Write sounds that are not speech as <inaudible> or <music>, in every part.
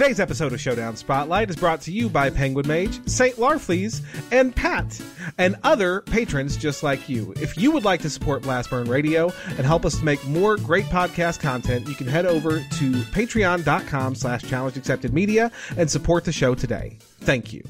Today's episode of Showdown Spotlight is brought to you by Penguin Mage, St. Larfleeze, and Pat, and other patrons just like you. If you would like to support Blastburn Radio and help us make more great podcast content, you can head over to patreon.com slash challenge accepted media and support the show today. Thank you.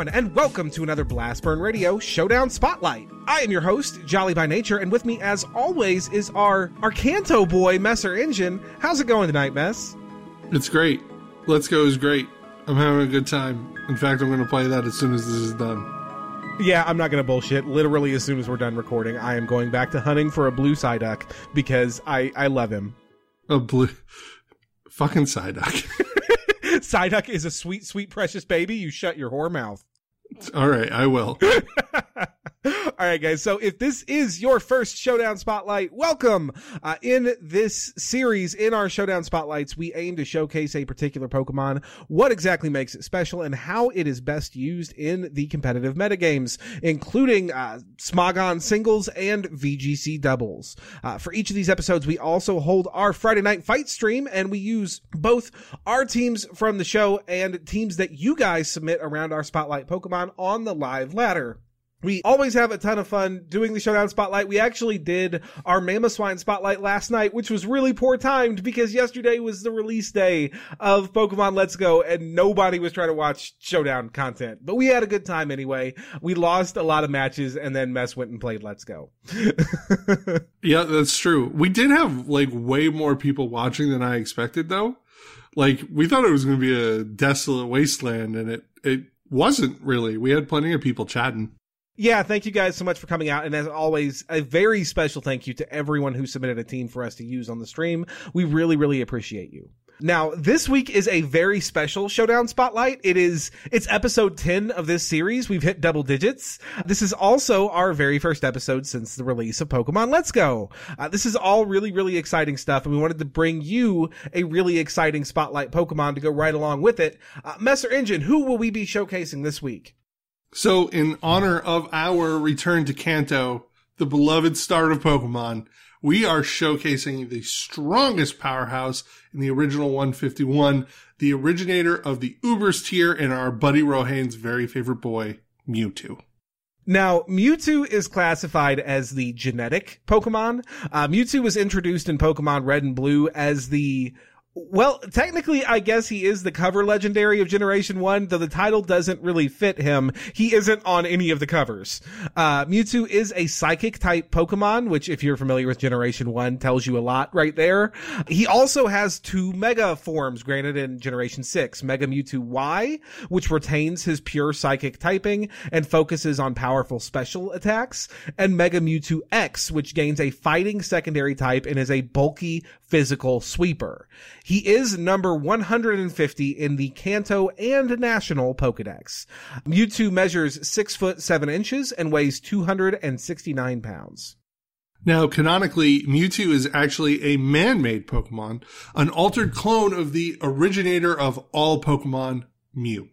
Everyone, and welcome to another Blastburn Radio Showdown Spotlight. I am your host, Jolly by Nature, and with me, as always, is our our Kanto boy, Messer Engine. How's it going tonight, Mess? It's great. Let's Go is great. I'm having a good time. In fact, I'm going to play that as soon as this is done. Yeah, I'm not going to bullshit. Literally, as soon as we're done recording, I am going back to hunting for a blue Psyduck because I I love him. A blue. Fucking Psyduck. <laughs> <laughs> Psyduck is a sweet, sweet, precious baby. You shut your whore mouth. All right, I will. <laughs> All right, guys. So if this is your first Showdown Spotlight, welcome. Uh, in this series, in our Showdown Spotlights, we aim to showcase a particular Pokemon, what exactly makes it special, and how it is best used in the competitive metagames, including uh, Smogon singles and VGC doubles. Uh, for each of these episodes, we also hold our Friday night fight stream, and we use both our teams from the show and teams that you guys submit around our Spotlight Pokemon on the live ladder. We always have a ton of fun doing the Showdown Spotlight. We actually did our Mamoswine Spotlight last night, which was really poor timed because yesterday was the release day of Pokemon Let's Go and nobody was trying to watch Showdown content. But we had a good time anyway. We lost a lot of matches and then Mess went and played Let's Go. <laughs> yeah, that's true. We did have like way more people watching than I expected though. Like we thought it was going to be a desolate wasteland and it, it wasn't really. We had plenty of people chatting. Yeah, thank you guys so much for coming out. And as always, a very special thank you to everyone who submitted a team for us to use on the stream. We really, really appreciate you. Now, this week is a very special Showdown Spotlight. It is, it's episode 10 of this series. We've hit double digits. This is also our very first episode since the release of Pokemon Let's Go. Uh, this is all really, really exciting stuff. And we wanted to bring you a really exciting Spotlight Pokemon to go right along with it. Uh, Messer Engine, who will we be showcasing this week? So, in honor of our return to Kanto, the beloved start of Pokemon, we are showcasing the strongest powerhouse in the original 151, the originator of the Ubers tier and our buddy Rohan's very favorite boy, Mewtwo. Now, Mewtwo is classified as the genetic Pokemon. Uh, Mewtwo was introduced in Pokemon Red and Blue as the well, technically, I guess he is the cover legendary of Generation 1, though the title doesn't really fit him. He isn't on any of the covers. Uh, Mewtwo is a psychic type Pokemon, which if you're familiar with Generation 1 tells you a lot right there. He also has two Mega forms granted in Generation 6. Mega Mewtwo Y, which retains his pure psychic typing and focuses on powerful special attacks, and Mega Mewtwo X, which gains a fighting secondary type and is a bulky physical sweeper. He is number 150 in the Kanto and National Pokedex. Mewtwo measures 6 foot 7 inches and weighs 269 pounds. Now, canonically, Mewtwo is actually a man-made Pokemon, an altered clone of the originator of all Pokemon, Mew.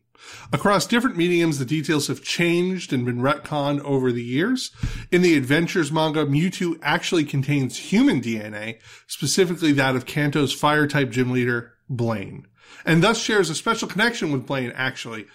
Across different mediums, the details have changed and been retconned over the years. In the Adventures manga, Mewtwo actually contains human DNA, specifically that of Kanto's fire type gym leader, Blaine, and thus shares a special connection with Blaine, actually.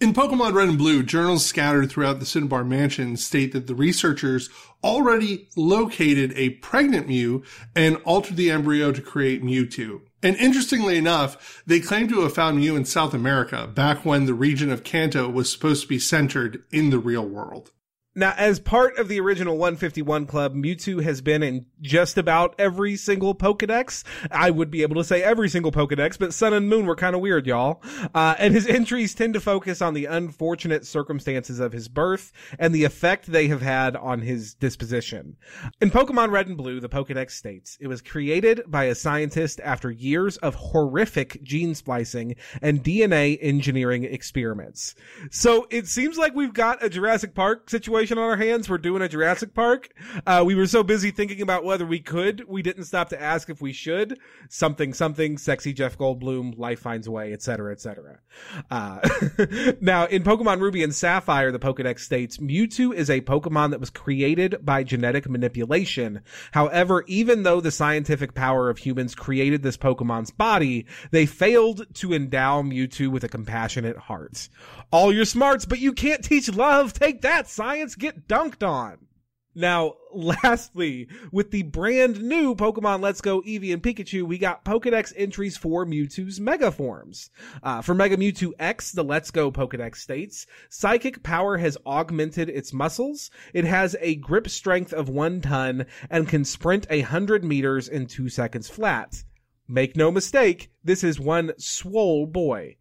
In Pokemon Red and Blue, journals scattered throughout the Cinnabar Mansion state that the researchers already located a pregnant Mew and altered the embryo to create Mewtwo. And interestingly enough, they claim to have found Mew in South America, back when the region of Kanto was supposed to be centered in the real world. Now, as part of the original 151 club, Mewtwo has been in just about every single Pokedex. I would be able to say every single Pokedex, but Sun and Moon were kind of weird, y'all. Uh, and his entries tend to focus on the unfortunate circumstances of his birth and the effect they have had on his disposition. In Pokemon Red and Blue, the Pokedex states, it was created by a scientist after years of horrific gene splicing and DNA engineering experiments. So it seems like we've got a Jurassic Park situation situation on our hands. We're doing a Jurassic Park. Uh, we were so busy thinking about whether we could, we didn't stop to ask if we should. Something, something, sexy Jeff Goldblum, life finds a way, etc., etc. Uh, <laughs> now, in Pokemon Ruby and Sapphire, the Pokedex states Mewtwo is a Pokemon that was created by genetic manipulation. However, even though the scientific power of humans created this Pokemon's body, they failed to endow Mewtwo with a compassionate heart. All your smarts, but you can't teach love. Take that, science get dunked on. Now, <laughs> lastly, with the brand new Pokemon Let's Go Eevee and Pikachu, we got Pokedex entries for Mewtwo's Mega Forms. Uh, for Mega Mewtwo X, the Let's Go Pokedex states, Psychic power has augmented its muscles. It has a grip strength of one ton and can sprint a hundred meters in two seconds flat. Make no mistake, this is one swole boy.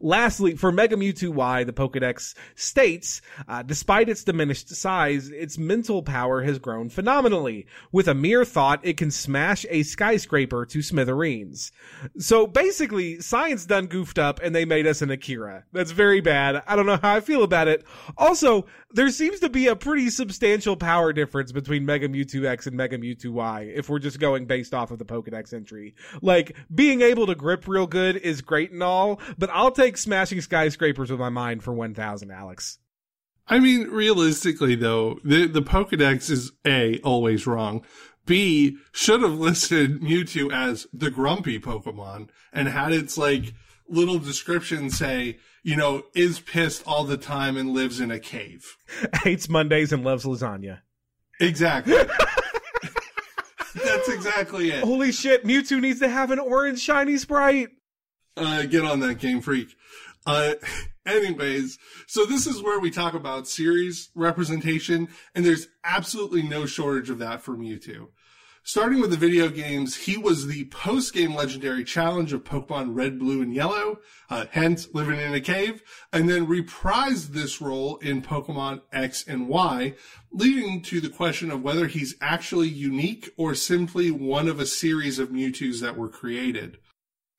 Lastly, for Mega Mewtwo Y, the Pokedex states, uh, despite its diminished size, its mental power has grown phenomenally. With a mere thought, it can smash a skyscraper to smithereens. So basically, science done goofed up and they made us an Akira. That's very bad. I don't know how I feel about it. Also, there seems to be a pretty substantial power difference between Mega Mewtwo X and Mega Mewtwo Y if we're just going based off of the Pokedex entry. Like, being able to grip real good is great and all, but I'll take smashing skyscrapers with my mind for 1000, Alex. I mean, realistically though, the, the Pokedex is A, always wrong. B, should have <laughs> listed Mewtwo as the grumpy Pokemon and had its like little description say, you know, is pissed all the time and lives in a cave. <laughs> Hates Mondays and loves lasagna. Exactly. <laughs> That's exactly it. Holy shit, Mewtwo needs to have an orange shiny sprite. Uh, get on that game freak. Uh, <laughs> anyways, so this is where we talk about series representation, and there's absolutely no shortage of that for Mewtwo. Starting with the video games, he was the post-game legendary challenge of Pokemon Red, Blue, and Yellow, uh, hence living in a cave, and then reprised this role in Pokemon X and Y, leading to the question of whether he's actually unique or simply one of a series of Mewtwo's that were created.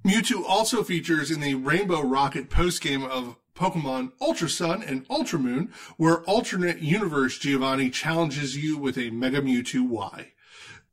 Mewtwo also features in the Rainbow Rocket postgame of Pokemon Ultra Sun and Ultra Moon, where alternate universe Giovanni challenges you with a Mega Mewtwo Y.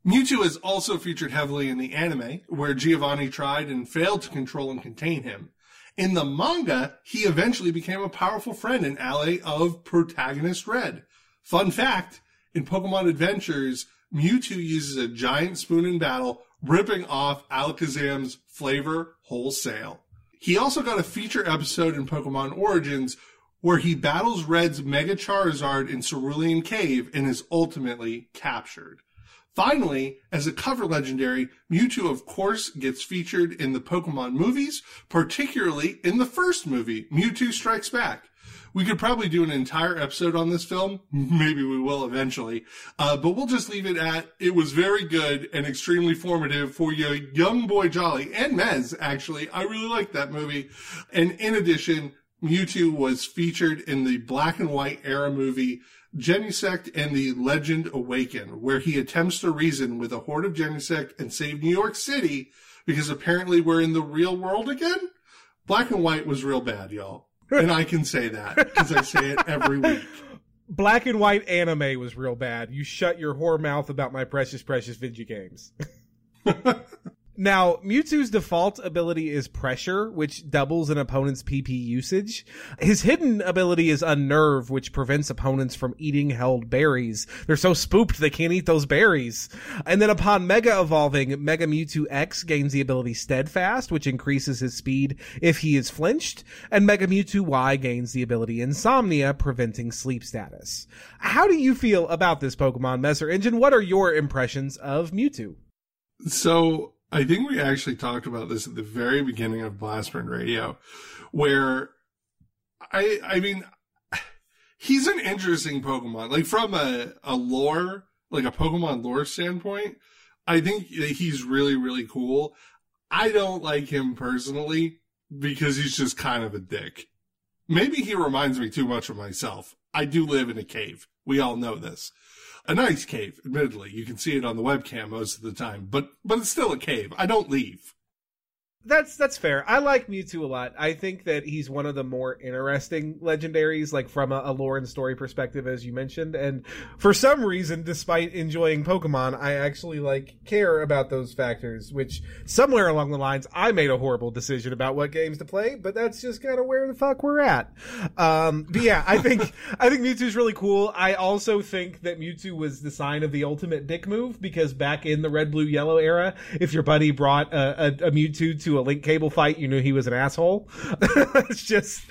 Mewtwo is also featured heavily in the anime, where Giovanni tried and failed to control and contain him. In the manga, he eventually became a powerful friend and ally of protagonist Red. Fun fact, in Pokemon Adventures, Mewtwo uses a giant spoon in battle ripping off Alakazam's flavor wholesale. He also got a feature episode in Pokemon Origins where he battles Red's Mega Charizard in Cerulean Cave and is ultimately captured. Finally, as a cover legendary, Mewtwo of course gets featured in the Pokemon movies, particularly in the first movie, Mewtwo Strikes Back. We could probably do an entire episode on this film. <laughs> Maybe we will eventually. Uh, but we'll just leave it at it was very good and extremely formative for your young boy Jolly and Mez, actually. I really liked that movie. And in addition, Mewtwo was featured in the black and white era movie Genesect and the Legend Awaken, where he attempts to reason with a horde of Genesect and save New York City because apparently we're in the real world again. Black and white was real bad, y'all and I can say that because I say it every week. Black and white anime was real bad. You shut your whore mouth about my precious, precious video games. <laughs> Now, Mewtwo's default ability is Pressure, which doubles an opponent's PP usage. His hidden ability is Unnerve, which prevents opponents from eating held berries. They're so spooked they can't eat those berries. And then upon Mega evolving, Mega Mewtwo X gains the ability Steadfast, which increases his speed if he is flinched. And Mega Mewtwo Y gains the ability Insomnia, preventing sleep status. How do you feel about this Pokemon Messer Engine? What are your impressions of Mewtwo? So I think we actually talked about this at the very beginning of Blastburn Radio, where I, I mean, he's an interesting Pokemon. Like from a, a lore, like a Pokemon lore standpoint, I think he's really, really cool. I don't like him personally because he's just kind of a dick. Maybe he reminds me too much of myself. I do live in a cave. We all know this. A nice cave, admittedly. You can see it on the webcam most of the time, but, but it's still a cave. I don't leave. That's that's fair. I like Mewtwo a lot. I think that he's one of the more interesting legendaries, like from a, a lore and story perspective, as you mentioned. And for some reason, despite enjoying Pokemon, I actually like care about those factors. Which somewhere along the lines, I made a horrible decision about what games to play, but that's just kind of where the fuck we're at. Um, but yeah, I think I think Mewtwo's really cool. I also think that Mewtwo was the sign of the ultimate dick move because back in the red, blue, yellow era, if your buddy brought a, a, a Mewtwo to a link cable fight, you knew he was an asshole. <laughs> that's just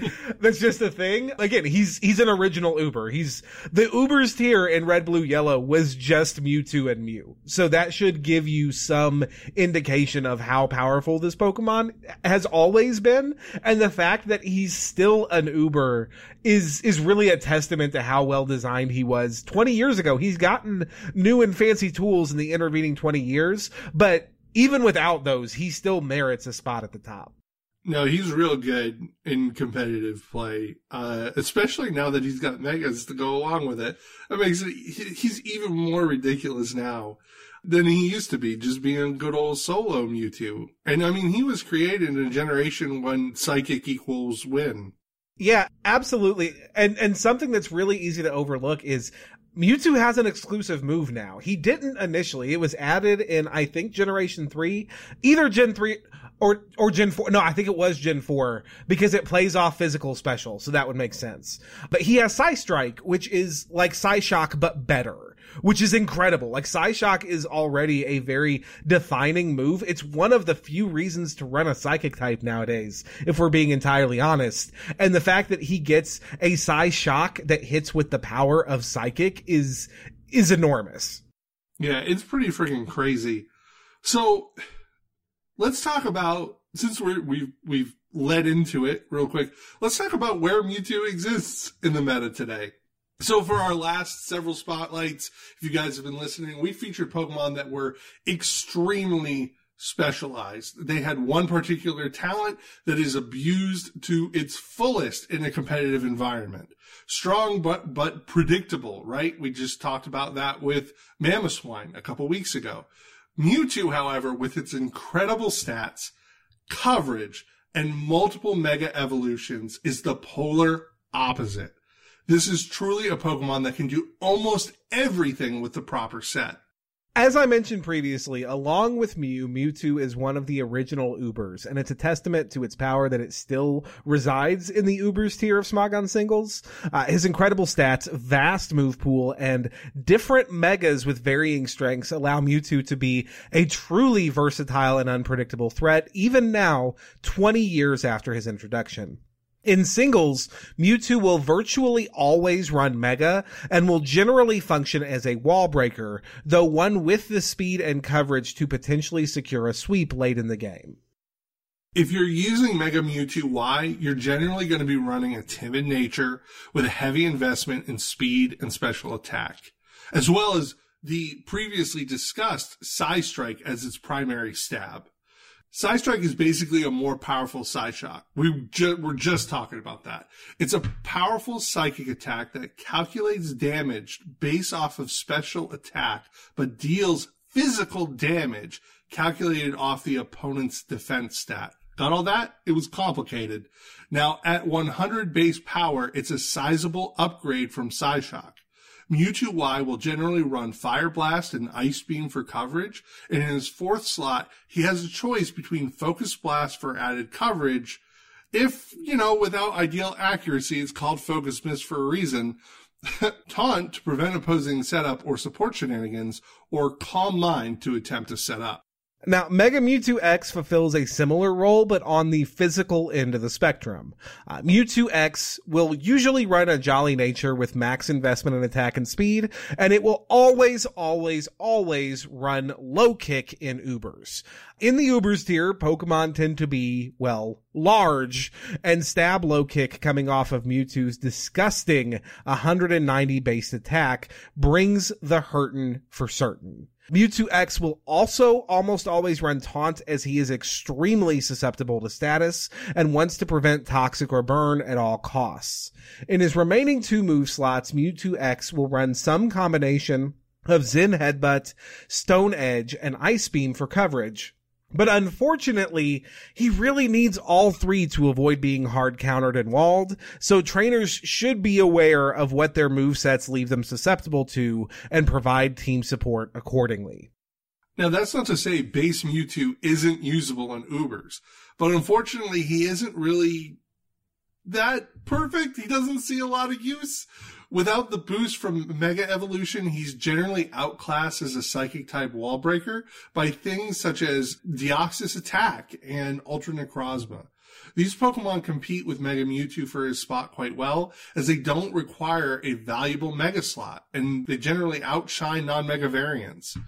that's just a thing. Again, he's he's an original Uber. He's the Ubers tier in red, blue, yellow was just Mewtwo and Mew. So that should give you some indication of how powerful this Pokemon has always been. And the fact that he's still an Uber is is really a testament to how well designed he was 20 years ago. He's gotten new and fancy tools in the intervening 20 years, but even without those, he still merits a spot at the top. No, he's real good in competitive play, uh, especially now that he's got megas to go along with it. That makes it, he's even more ridiculous now than he used to be, just being a good old solo Mewtwo. And I mean, he was created in a generation when psychic equals win. Yeah, absolutely. And and something that's really easy to overlook is Mewtwo has an exclusive move now. He didn't initially. It was added in, I think, Generation 3. Either Gen 3 or, or Gen 4. No, I think it was Gen 4 because it plays off physical special. So that would make sense. But he has Psystrike, which is like Psyshock, but better which is incredible. Like Psyshock is already a very defining move. It's one of the few reasons to run a psychic type nowadays, if we're being entirely honest. And the fact that he gets a Psyshock that hits with the power of psychic is, is enormous. Yeah, it's pretty freaking crazy. So let's talk about, since we're, we've, we've led into it real quick, let's talk about where Mewtwo exists in the meta today. So for our last several spotlights, if you guys have been listening, we featured Pokemon that were extremely specialized. They had one particular talent that is abused to its fullest in a competitive environment. Strong but but predictable, right? We just talked about that with Mamoswine a couple weeks ago. Mewtwo, however, with its incredible stats, coverage, and multiple mega evolutions is the polar opposite. This is truly a Pokemon that can do almost everything with the proper set. As I mentioned previously, along with Mew, Mewtwo is one of the original Ubers, and it's a testament to its power that it still resides in the Ubers tier of Smogon singles. Uh, his incredible stats, vast move pool, and different megas with varying strengths allow Mewtwo to be a truly versatile and unpredictable threat, even now, 20 years after his introduction. In singles, Mewtwo will virtually always run Mega and will generally function as a wall breaker, though one with the speed and coverage to potentially secure a sweep late in the game. If you're using Mega Mewtwo Y, you're generally going to be running a timid nature with a heavy investment in speed and special attack, as well as the previously discussed Psystrike as its primary stab. Psystrike is basically a more powerful Psyshock. We ju- we're just talking about that. It's a powerful psychic attack that calculates damage based off of special attack, but deals physical damage calculated off the opponent's defense stat. Got all that? It was complicated. Now, at 100 base power, it's a sizable upgrade from Psyshock. Mewtwo Y will generally run Fire Blast and Ice Beam for coverage, and in his fourth slot, he has a choice between Focus Blast for added coverage. If, you know, without ideal accuracy, it's called Focus Miss for a reason. <laughs> Taunt to prevent opposing setup or support shenanigans, or Calm Mind to attempt a setup. Now, Mega Mewtwo X fulfills a similar role, but on the physical end of the spectrum. Uh, Mewtwo X will usually run a jolly nature with max investment in attack and speed, and it will always, always, always run low kick in Ubers. In the Ubers tier, Pokemon tend to be, well, large, and stab low kick coming off of Mewtwo's disgusting 190 base attack brings the hurtin' for certain. Mewtwo X will also almost always run Taunt as he is extremely susceptible to status and wants to prevent Toxic or Burn at all costs. In his remaining two move slots, Mewtwo X will run some combination of Zen Headbutt, Stone Edge, and Ice Beam for coverage. But unfortunately, he really needs all three to avoid being hard countered and walled, so trainers should be aware of what their move sets leave them susceptible to and provide team support accordingly. Now that's not to say base Mewtwo isn't usable on Ubers, but unfortunately he isn't really that perfect. He doesn't see a lot of use. Without the boost from Mega Evolution, he's generally outclassed as a Psychic type wall breaker by things such as Deoxys Attack and Ultra Necrozma. These Pokemon compete with Mega Mewtwo for his spot quite well, as they don't require a valuable Mega slot, and they generally outshine non-Mega variants.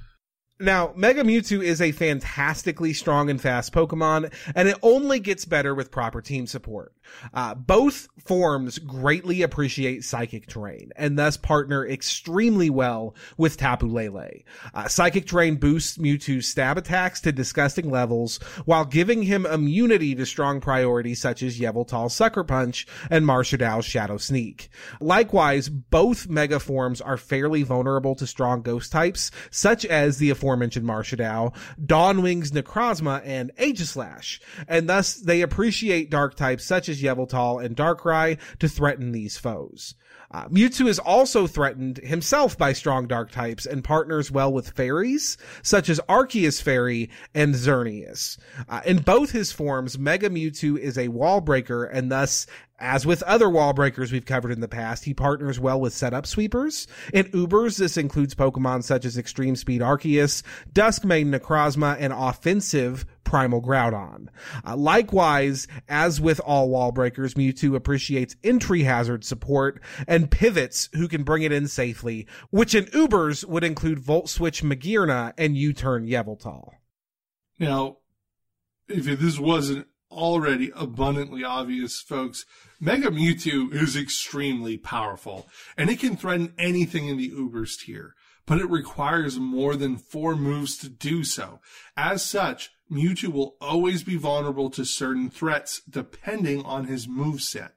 Now, Mega Mewtwo is a fantastically strong and fast Pokemon, and it only gets better with proper team support. Uh, both forms greatly appreciate Psychic Terrain, and thus partner extremely well with Tapu Lele. Uh, Psychic Terrain boosts Mewtwo's stab attacks to disgusting levels, while giving him immunity to strong priorities such as Yveltal's Sucker Punch and Marshadow's Shadow Sneak. Likewise, both Mega forms are fairly vulnerable to strong ghost types, such as the aforementioned Marshall, Dawn Wings Necrozma, and Aegislash, and thus they appreciate dark types such as Yveltal and Darkrai to threaten these foes. Uh, Mewtwo is also threatened himself by strong dark types and partners well with fairies, such as Arceus Fairy and Xerneas. Uh, in both his forms, Mega Mewtwo is a wall breaker and thus as with other wall breakers we've covered in the past, he partners well with setup sweepers. In Ubers, this includes Pokemon such as Extreme Speed Arceus, Duskmane Necrozma, and offensive Primal Groudon. Uh, likewise, as with all wall breakers, Mewtwo appreciates entry hazard support and pivots who can bring it in safely, which in Ubers would include Volt Switch Magearna and U-Turn Yveltal. Now, if this wasn't already abundantly obvious, folks, Mega Mewtwo is extremely powerful, and it can threaten anything in the Ubers tier, but it requires more than four moves to do so. As such, Mewtwo will always be vulnerable to certain threats depending on his move set.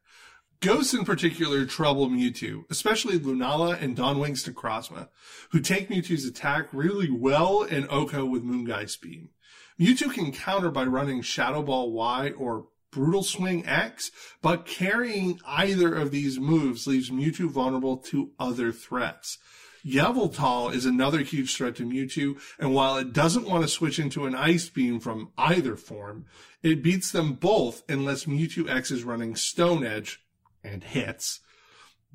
Ghosts in particular trouble Mewtwo, especially Lunala and Dawn Wings Necrozma, who take Mewtwo's attack really well in OHKO with Moongeist Beam. Mewtwo can counter by running Shadow Ball Y or Brutal Swing X, but carrying either of these moves leaves Mewtwo vulnerable to other threats. Yveltal is another huge threat to Mewtwo, and while it doesn't want to switch into an Ice Beam from either form, it beats them both unless Mewtwo X is running Stone Edge and hits.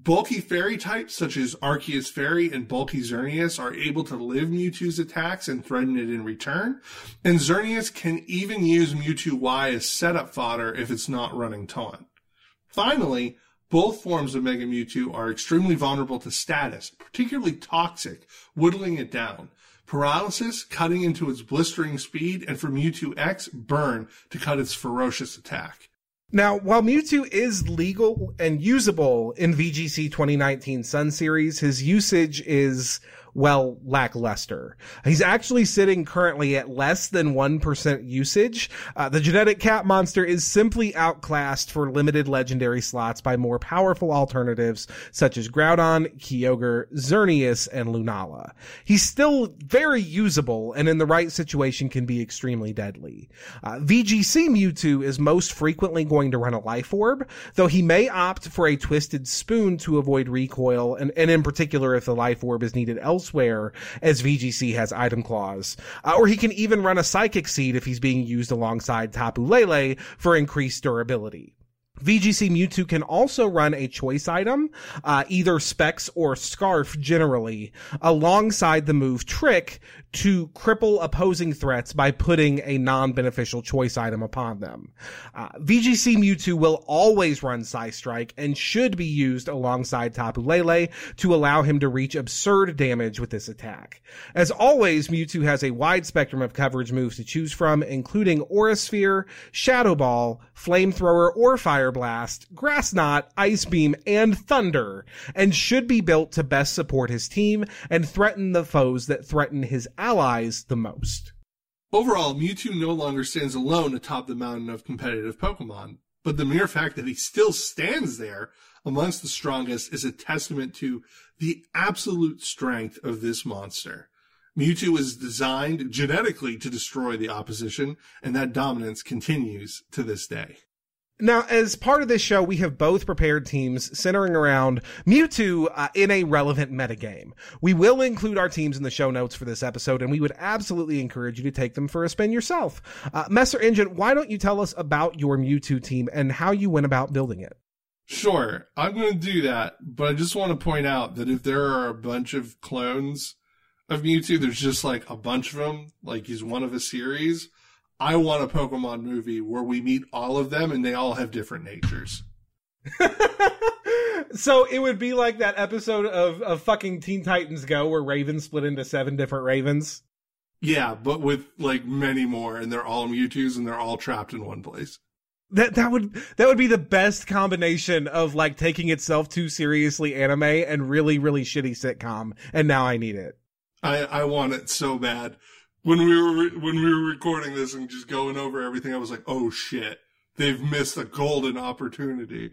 Bulky fairy types such as Arceus Fairy and Bulky Xerneas are able to live Mewtwo's attacks and threaten it in return. And Xerneas can even use Mewtwo Y as setup fodder if it's not running Taunt. Finally, both forms of Mega Mewtwo are extremely vulnerable to status, particularly Toxic, whittling it down. Paralysis, cutting into its blistering speed, and for Mewtwo X, Burn to cut its ferocious attack. Now, while Mewtwo is legal and usable in VGC 2019 Sun Series, his usage is well, lackluster. He's actually sitting currently at less than 1% usage. Uh, the genetic cat monster is simply outclassed for limited legendary slots by more powerful alternatives such as Groudon, Kyogre, Xerneas, and Lunala. He's still very usable and in the right situation can be extremely deadly. Uh, VGC Mewtwo is most frequently going to run a life orb, though he may opt for a twisted spoon to avoid recoil and, and in particular if the life orb is needed elsewhere elsewhere as VGC has item clause. Uh, or he can even run a psychic seed if he's being used alongside Tapu Lele for increased durability. VGC Mewtwo can also run a choice item, uh, either Specs or Scarf generally, alongside the move Trick to cripple opposing threats by putting a non-beneficial choice item upon them. Uh, VGC Mewtwo will always run Psy Strike and should be used alongside Tapu Lele to allow him to reach absurd damage with this attack. As always, Mewtwo has a wide spectrum of coverage moves to choose from, including Aura Sphere, Shadow Ball, Flamethrower, or Fire Blast, Grass Knot, Ice Beam, and Thunder, and should be built to best support his team and threaten the foes that threaten his allies the most. Overall, Mewtwo no longer stands alone atop the mountain of competitive Pokemon, but the mere fact that he still stands there amongst the strongest is a testament to the absolute strength of this monster. Mewtwo was designed genetically to destroy the opposition, and that dominance continues to this day. Now, as part of this show, we have both prepared teams centering around Mewtwo uh, in a relevant metagame. We will include our teams in the show notes for this episode, and we would absolutely encourage you to take them for a spin yourself. Uh, Messer Engine, why don't you tell us about your Mewtwo team and how you went about building it? Sure, I'm going to do that, but I just want to point out that if there are a bunch of clones of Mewtwo, there's just like a bunch of them, like he's one of a series I want a Pokemon movie where we meet all of them and they all have different natures. <laughs> so it would be like that episode of, of fucking Teen Titans Go where Raven split into seven different Ravens. Yeah, but with like many more, and they're all Mewtwo's and they're all trapped in one place. That that would that would be the best combination of like taking itself too seriously anime and really really shitty sitcom. And now I need it. I I want it so bad when we were when we were recording this and just going over everything, I was like, "Oh shit, they've missed a golden opportunity."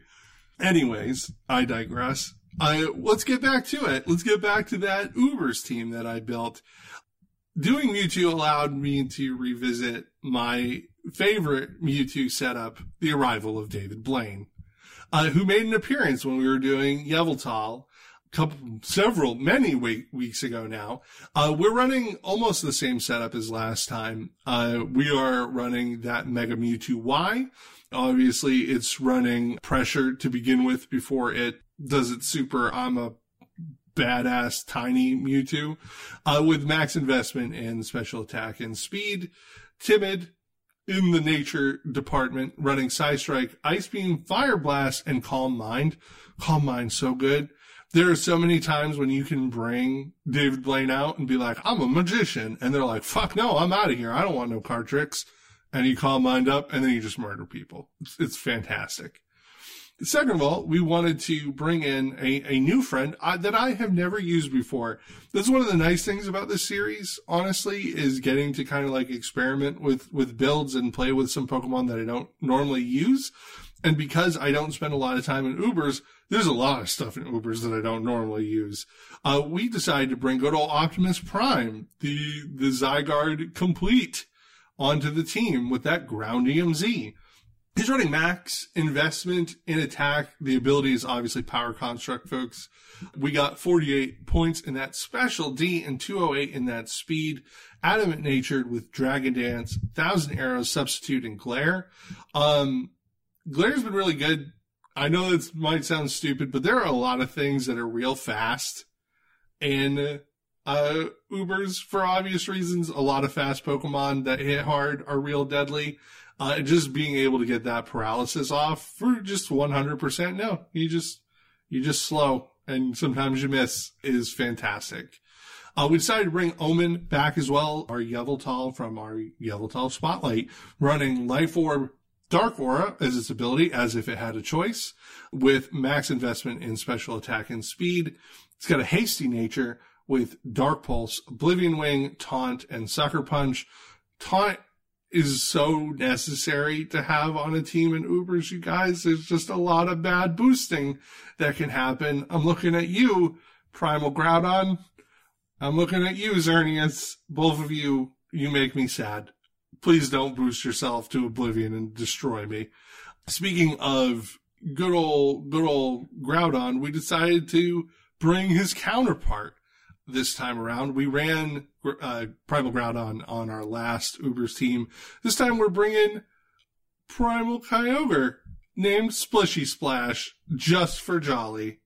Anyways, I digress. I let's get back to it. Let's get back to that Ubers team that I built. Doing Mewtwo allowed me to revisit my favorite Mewtwo setup, the arrival of David Blaine, uh, who made an appearance when we were doing Yveltal couple, several, many week, weeks ago now. Uh, we're running almost the same setup as last time. Uh, we are running that Mega Mewtwo Y. Obviously, it's running pressure to begin with before it does its super. I'm a badass tiny Mewtwo, uh, with max investment in special attack and speed. Timid, in the nature department, running Psy Strike, Ice Beam, Fire Blast, and Calm Mind. Calm Mind so good there are so many times when you can bring David Blaine out and be like, I'm a magician. And they're like, fuck no, I'm out of here. I don't want no card tricks. And you calm mind up and then you just murder people. It's, it's fantastic. Second of all, we wanted to bring in a, a new friend uh, that I have never used before. That's one of the nice things about this series, honestly, is getting to kind of like experiment with, with builds and play with some Pokemon that I don't normally use. And because I don't spend a lot of time in Ubers, there's a lot of stuff in Ubers that I don't normally use. Uh, we decided to bring good old Optimus Prime, the, the Zygarde complete onto the team with that ground EMZ. He's running max investment in attack. The ability is obviously power construct, folks. We got 48 points in that special D and 208 in that speed. Adamant natured with Dragon Dance, Thousand Arrows, Substitute, and Glare. Um, Glare's been really good. I know this might sound stupid, but there are a lot of things that are real fast. And uh, Ubers, for obvious reasons, a lot of fast Pokemon that hit hard are real deadly. Uh, just being able to get that paralysis off for just 100%, no, you just, you just slow and sometimes you miss is fantastic. Uh, we decided to bring Omen back as well, our Yveltal from our Yveltal Spotlight, running Life Orb Dark Aura as its ability as if it had a choice with max investment in special attack and speed. It's got a hasty nature with Dark Pulse, Oblivion Wing, Taunt, and Sucker Punch. Taunt is so necessary to have on a team in Ubers, you guys. There's just a lot of bad boosting that can happen. I'm looking at you, Primal Groudon. I'm looking at you, Xerneas. Both of you, you make me sad please don't boost yourself to oblivion and destroy me. Speaking of good old, good old Groudon, we decided to bring his counterpart this time around. We ran uh, Primal Groudon on our last Ubers team. This time we're bringing Primal Kyogre named Splishy Splash just for Jolly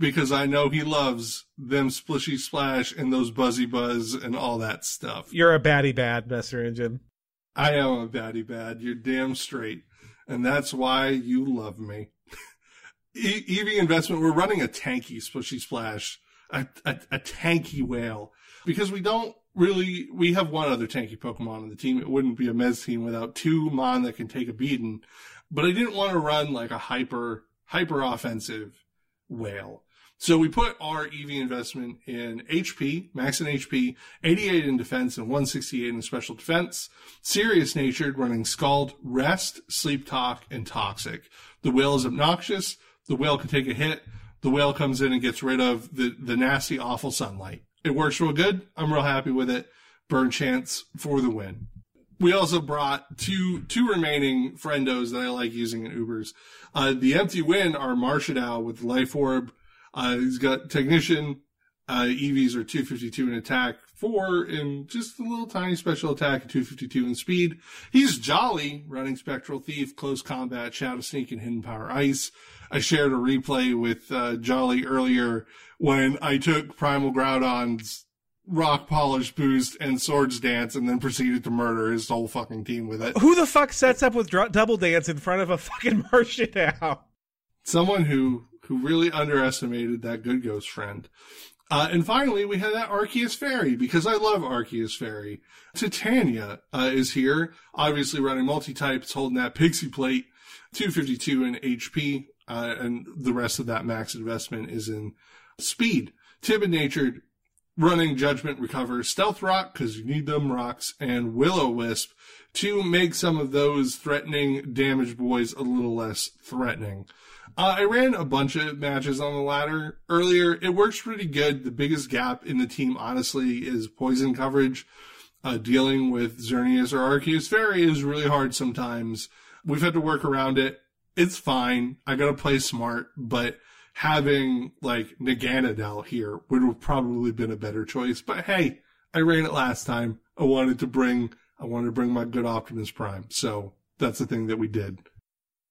because I know he loves them Splishy Splash and those Buzzy Buzz and all that stuff. You're a baddie bad, Messer Engine. I am a baddie bad. You're damn straight. And that's why you love me. <laughs> e- EV investment, we're running a tanky Splishy Splash, a, a, a tanky whale because we don't really, we have one other tanky Pokemon on the team. It wouldn't be a Mez team without two Mon that can take a beating. But I didn't want to run like a hyper, hyper offensive whale. So we put our EV investment in HP, max and HP, 88 in defense, and 168 in special defense. Serious natured, running Scald, Rest, Sleep Talk, and Toxic. The whale is obnoxious. The whale can take a hit. The whale comes in and gets rid of the, the nasty, awful sunlight. It works real good. I'm real happy with it. Burn chance for the win. We also brought two two remaining friendos that I like using in Ubers. Uh, the empty win are Marshadow with Life Orb, uh, he's got technician. Uh, EVs are 252 in attack, four in just a little tiny special attack, and 252 in speed. He's jolly, running Spectral Thief, Close Combat, Shadow Sneak, and Hidden Power Ice. I shared a replay with uh, Jolly earlier when I took Primal Groudon's rock polish boost and swords dance and then proceeded to murder his whole fucking team with it. Who the fuck sets up with dr- double dance in front of a fucking <laughs> Marshadow? Someone who who really underestimated that good ghost friend. Uh, and finally, we had that Arceus Fairy because I love Arceus Fairy. Titania uh, is here, obviously running multi-types, holding that pixie plate, 252 in HP, uh, and the rest of that max investment is in speed. Timid natured, running Judgment Recover, Stealth Rock because you need them rocks, and Will-O-Wisp to make some of those threatening damage boys a little less threatening. Uh, I ran a bunch of matches on the ladder earlier. It works pretty good. The biggest gap in the team, honestly, is poison coverage. Uh, dealing with Xerneas or Arceus Fairy is really hard sometimes. We've had to work around it. It's fine. I gotta play smart, but having like Naganadel here would have probably been a better choice. But hey, I ran it last time. I wanted to bring, I wanted to bring my good Optimus Prime. So that's the thing that we did.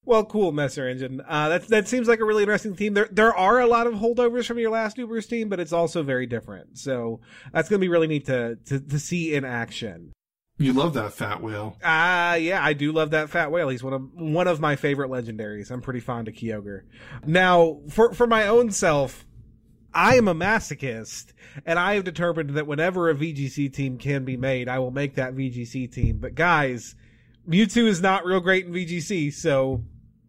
Well, cool, Messer Engine. Uh, that that seems like a really interesting team. There there are a lot of holdovers from your last Ubers team, but it's also very different. So that's gonna be really neat to to, to see in action. You love that fat whale. Ah, uh, yeah, I do love that fat whale. He's one of one of my favorite legendaries. I'm pretty fond of Kyogre. Now, for for my own self, I am a masochist, and I have determined that whenever a VGC team can be made, I will make that VGC team. But guys, Mewtwo is not real great in VGC, so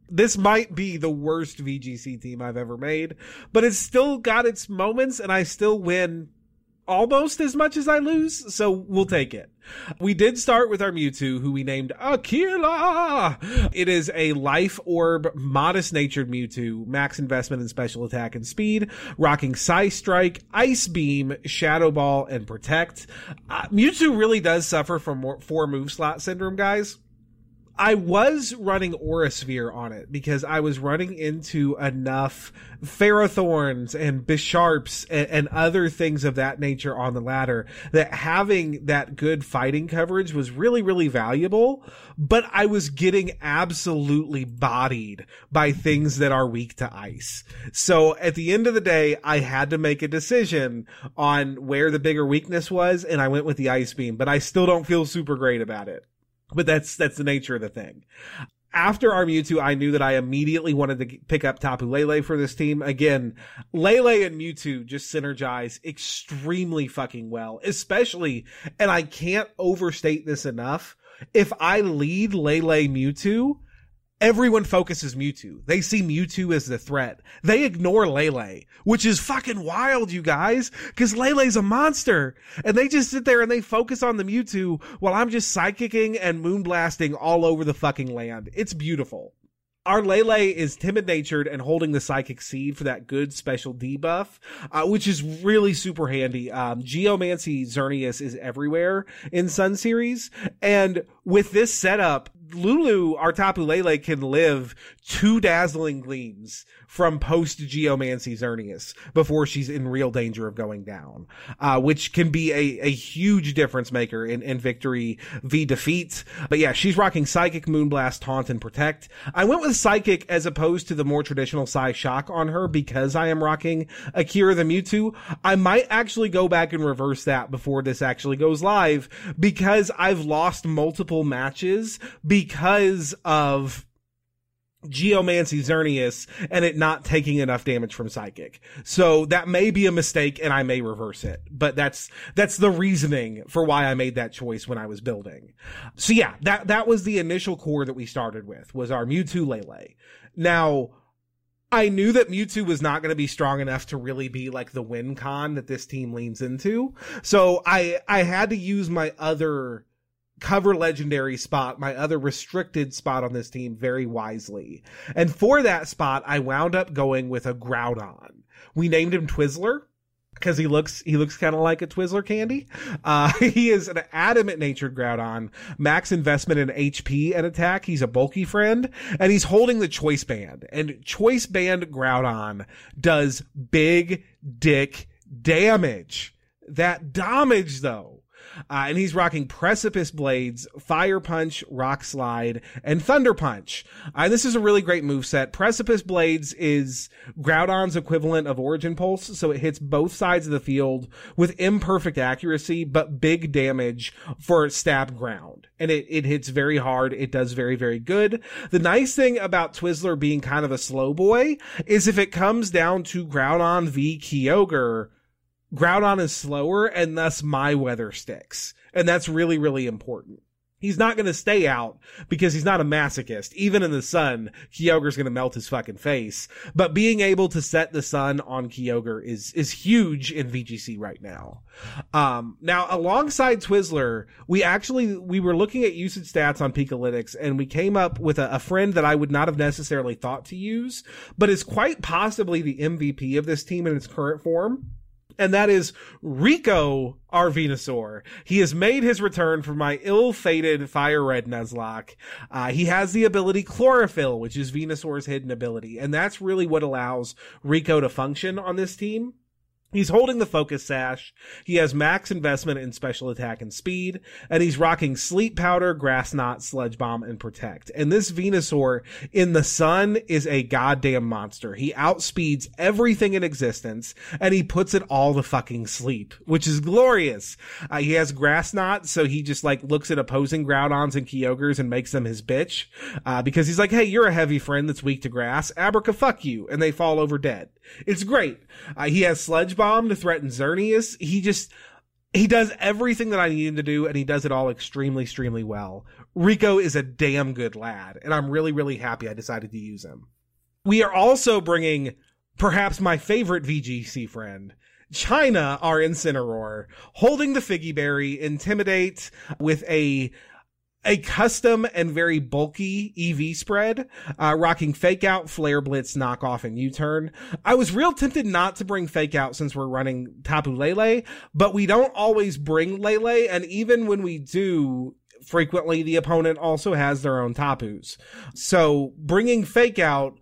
this might be the worst VGC team I've ever made, but it's still got its moments and I still win almost as much as I lose, so we'll take it. We did start with our Mewtwo, who we named Aquila. It is a life orb, modest natured Mewtwo, max investment in special attack and speed, rocking Psy Strike, Ice Beam, Shadow Ball, and Protect. Uh, Mewtwo really does suffer from four move slot syndrome, guys. I was running Aura Sphere on it because I was running into enough Ferrothorns and Bisharps and, and, other things of that nature on the ladder that having that good fighting coverage was really, really valuable. But I was getting absolutely bodied by things that are weak to ice. So at the end of the day, I had to make a decision on where the bigger weakness was and I went with the ice beam, but I still don't feel super great about it but that's that's the nature of the thing. After our Mewtwo, I knew that I immediately wanted to pick up Tapu Lele for this team. Again, Lele and Mewtwo just synergize extremely fucking well, especially, and I can't overstate this enough. If I lead Lele Mewtwo, everyone focuses Mewtwo. They see Mewtwo as the threat. They ignore Lele, which is fucking wild, you guys, because Lele's a monster. And they just sit there and they focus on the Mewtwo while I'm just psychicking and moonblasting all over the fucking land. It's beautiful. Our Lele is timid natured and holding the psychic seed for that good special debuff, uh, which is really super handy. Um, Geomancy Xerneas is everywhere in Sun Series. And with this setup, Lulu, Tapu can live two dazzling gleams from post Geomancy Xerneas before she's in real danger of going down, uh, which can be a, a huge difference maker in, in victory v defeat. But yeah, she's rocking Psychic, Moonblast, Taunt, and Protect. I went with Psychic as opposed to the more traditional Psy Shock on her because I am rocking Akira the Mewtwo. I might actually go back and reverse that before this actually goes live because I've lost multiple matches because of Geomancy Xerneas and it not taking enough damage from Psychic. So that may be a mistake and I may reverse it. But that's, that's the reasoning for why I made that choice when I was building. So yeah, that, that was the initial core that we started with was our Mewtwo Lele. Now, I knew that Mewtwo was not going to be strong enough to really be like the win con that this team leans into. So I, I had to use my other cover legendary spot, my other restricted spot on this team very wisely. And for that spot, I wound up going with a Groudon. We named him Twizzler because he looks he looks kind of like a Twizzler candy. Uh, <laughs> he is an adamant natured Groudon, max investment in HP and attack. He's a bulky friend, and he's holding the Choice Band. And Choice Band Groudon does big dick damage. That damage though uh, and he's rocking Precipice Blades, Fire Punch, Rock Slide, and Thunder Punch. Uh, this is a really great move set. Precipice Blades is Groudon's equivalent of Origin Pulse, so it hits both sides of the field with imperfect accuracy, but big damage for stab ground. And it, it hits very hard. It does very, very good. The nice thing about Twizzler being kind of a slow boy is if it comes down to Groudon v Kyogre, Groudon is slower and thus my weather sticks. And that's really, really important. He's not going to stay out because he's not a masochist. Even in the sun, Kyogre's going to melt his fucking face. But being able to set the sun on Kyogre is, is huge in VGC right now. Um, now alongside Twizzler, we actually, we were looking at usage stats on Pikalytics and we came up with a, a friend that I would not have necessarily thought to use, but is quite possibly the MVP of this team in its current form and that is Rico our Venusaur. He has made his return from my ill-fated Fire Red Nuzlocke. Uh, he has the ability Chlorophyll, which is Venusaur's hidden ability, and that's really what allows Rico to function on this team. He's holding the focus sash. He has max investment in special attack and speed, and he's rocking sleep powder, grass knot, sludge bomb, and protect. And this Venusaur in the sun is a goddamn monster. He outspeeds everything in existence, and he puts it all to fucking sleep, which is glorious. Uh, he has grass knot, so he just like looks at opposing Groudons and Kyogres and makes them his bitch, uh, because he's like, hey, you're a heavy friend that's weak to grass. Abraca fuck you, and they fall over dead. It's great. Uh, he has Sludge Bomb to threaten Xerneas. He just, he does everything that I need him to do, and he does it all extremely, extremely well. Rico is a damn good lad, and I'm really, really happy I decided to use him. We are also bringing perhaps my favorite VGC friend, China, our Incineroar, holding the Figy Berry, Intimidate with a a custom and very bulky EV spread, uh, rocking fake out, flare blitz, knockoff, and U-turn. I was real tempted not to bring fake out since we're running Tapu Lele, but we don't always bring Lele, and even when we do, frequently the opponent also has their own Tapus. So bringing fake out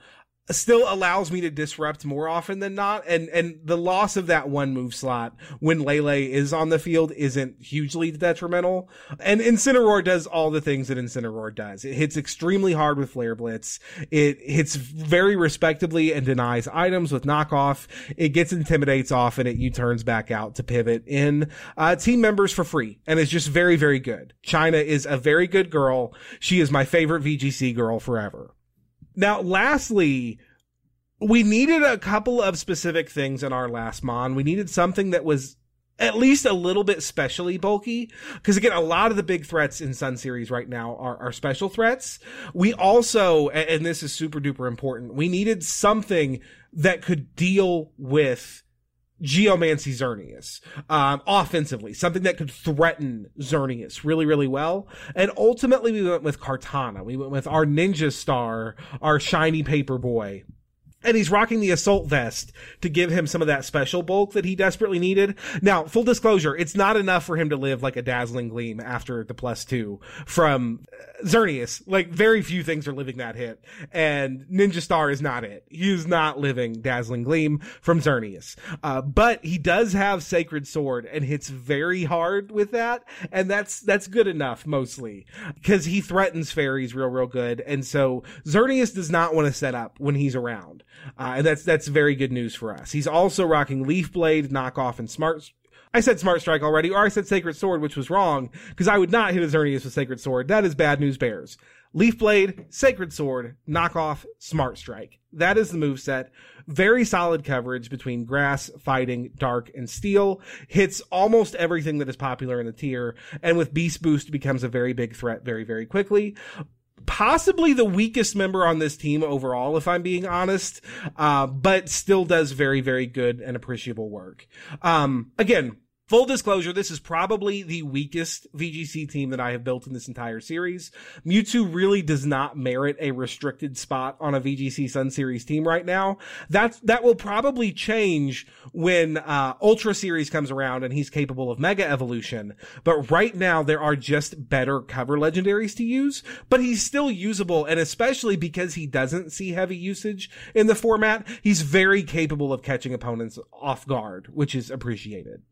still allows me to disrupt more often than not. And, and the loss of that one move slot when Lele is on the field isn't hugely detrimental. And Incineroar does all the things that Incineroar does. It hits extremely hard with Flare Blitz. It hits very respectably and denies items with knockoff. It gets intimidates off and it U-turns back out to pivot in, uh, team members for free. And it's just very, very good. China is a very good girl. She is my favorite VGC girl forever. Now, lastly, we needed a couple of specific things in our last mon. We needed something that was at least a little bit specially bulky. Because again, a lot of the big threats in Sun series right now are, are special threats. We also, and this is super duper important, we needed something that could deal with Geomancy Xerneas, um, offensively, something that could threaten Xerneas really, really well. And ultimately we went with Kartana. We went with our ninja star, our shiny paper boy. And he's rocking the assault vest to give him some of that special bulk that he desperately needed. Now, full disclosure, it's not enough for him to live like a dazzling gleam after the plus two from uh, Xerneas. Like very few things are living that hit, and Ninja Star is not it. He is not living dazzling gleam from Xerneas. Uh, but he does have Sacred Sword and hits very hard with that, and that's that's good enough mostly because he threatens fairies real real good, and so Xerneas does not want to set up when he's around. Uh, and that's that's very good news for us. He's also rocking Leaf Blade, Knockoff, and Smart. I said Smart Strike already, or I said Sacred Sword, which was wrong because I would not hit a Xerneas with Sacred Sword. That is bad news bears. Leaf Blade, Sacred Sword, Knockoff, Smart Strike. That is the move set. Very solid coverage between grass, fighting, dark, and steel. Hits almost everything that is popular in the tier, and with Beast Boost becomes a very big threat very, very quickly possibly the weakest member on this team overall, if I'm being honest, uh, but still does very, very good and appreciable work. Um, again, Full disclosure, this is probably the weakest VGC team that I have built in this entire series. Mewtwo really does not merit a restricted spot on a VGC Sun Series team right now. That's, that will probably change when, uh, Ultra Series comes around and he's capable of Mega Evolution. But right now there are just better cover legendaries to use, but he's still usable and especially because he doesn't see heavy usage in the format, he's very capable of catching opponents off guard, which is appreciated.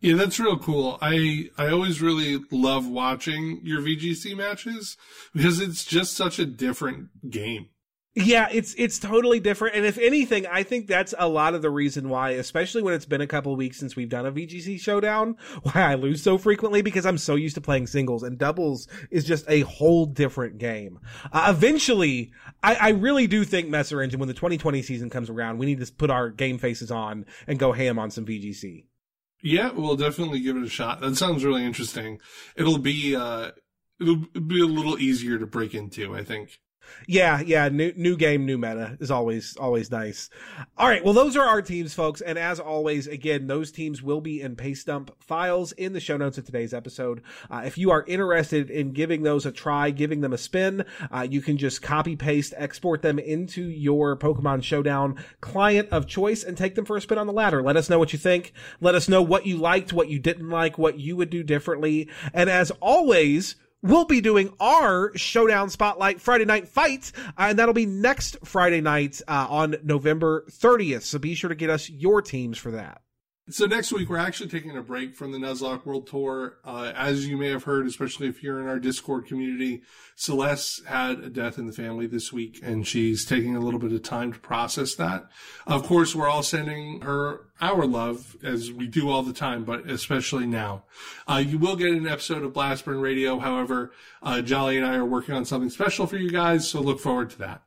Yeah, that's real cool. I I always really love watching your VGC matches because it's just such a different game. Yeah, it's it's totally different. And if anything, I think that's a lot of the reason why, especially when it's been a couple weeks since we've done a VGC showdown, <laughs> why I lose so frequently because I'm so used to playing singles and doubles is just a whole different game. Uh, eventually, I, I really do think Messer Engine, when the 2020 season comes around, we need to put our game faces on and go ham on some VGC. Yeah, we'll definitely give it a shot. That sounds really interesting. It'll be uh it'll be a little easier to break into, I think. Yeah, yeah, new new game, new meta is always always nice. All right, well those are our teams folks and as always again those teams will be in paste dump files in the show notes of today's episode. Uh, if you are interested in giving those a try, giving them a spin, uh, you can just copy paste export them into your Pokemon Showdown client of choice and take them for a spin on the ladder. Let us know what you think. Let us know what you liked, what you didn't like, what you would do differently. And as always, we'll be doing our showdown spotlight Friday night fight, and that'll be next Friday night uh, on November 30th. So be sure to get us your teams for that. So next week we're actually taking a break from the Nuzlocke World Tour. Uh, as you may have heard, especially if you're in our Discord community, Celeste had a death in the family this week, and she's taking a little bit of time to process that. Of course, we're all sending her our love as we do all the time, but especially now. Uh, you will get an episode of Blastburn Radio. However, uh, Jolly and I are working on something special for you guys, so look forward to that.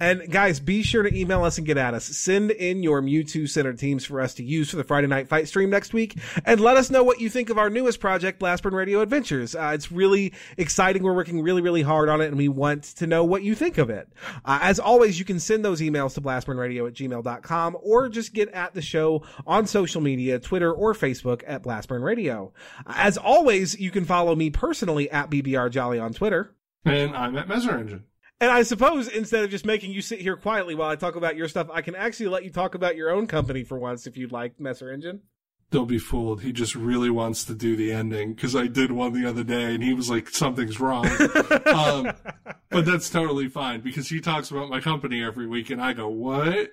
And guys, be sure to email us and get at us. Send in your Mewtwo Center teams for us to use for the Friday Night Fight stream next week, and let us know what you think of our newest project, Blastburn Radio Adventures. Uh, it's really exciting. We're working really, really hard on it, and we want to know what you think of it. Uh, as always, you can send those emails to blastburnradio at gmail.com or just get at the show on social media, Twitter or Facebook at Blastburn Radio. As always, you can follow me personally at BBR Jolly on Twitter. And I'm at Messer Engine. And I suppose instead of just making you sit here quietly while I talk about your stuff, I can actually let you talk about your own company for once if you'd like, Messer Engine. Don't be fooled. He just really wants to do the ending because I did one the other day and he was like, something's wrong. <laughs> um, but that's totally fine because he talks about my company every week and I go, what?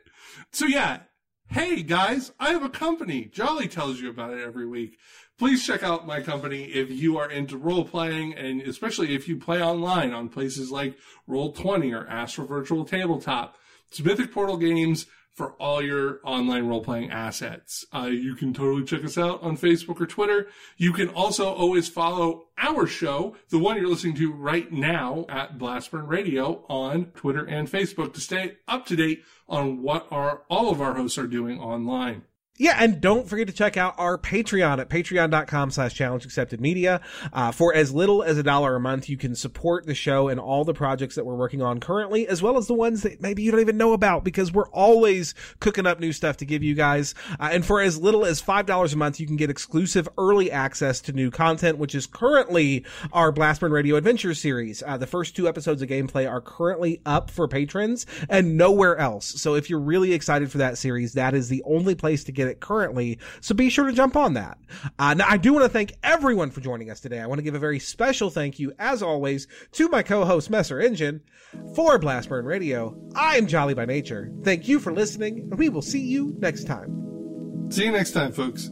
So yeah. Hey guys, I have a company. Jolly tells you about it every week please check out my company if you are into role playing and especially if you play online on places like Roll20 or Astral Virtual Tabletop. It's Mythic Portal Games for all your online role playing assets. Uh, you can totally check us out on Facebook or Twitter. You can also always follow our show, the one you're listening to right now at Blastburn Radio on Twitter and Facebook to stay up to date on what our, all of our hosts are doing online. Yeah, and don't forget to check out our Patreon at patreon.com slash challenge accepted media. Uh, for as little as a dollar a month, you can support the show and all the projects that we're working on currently, as well as the ones that maybe you don't even know about because we're always cooking up new stuff to give you guys. Uh, and for as little as $5 a month, you can get exclusive early access to new content, which is currently our Blastburn Radio Adventure series. Uh, the first two episodes of gameplay are currently up for patrons and nowhere else. So if you're really excited for that series, that is the only place to get it currently. So be sure to jump on that. Uh, now I do want to thank everyone for joining us today. I want to give a very special thank you, as always, to my co-host Messer Engine for Blastburn Radio. I am Jolly by nature. Thank you for listening, and we will see you next time. See you next time, folks.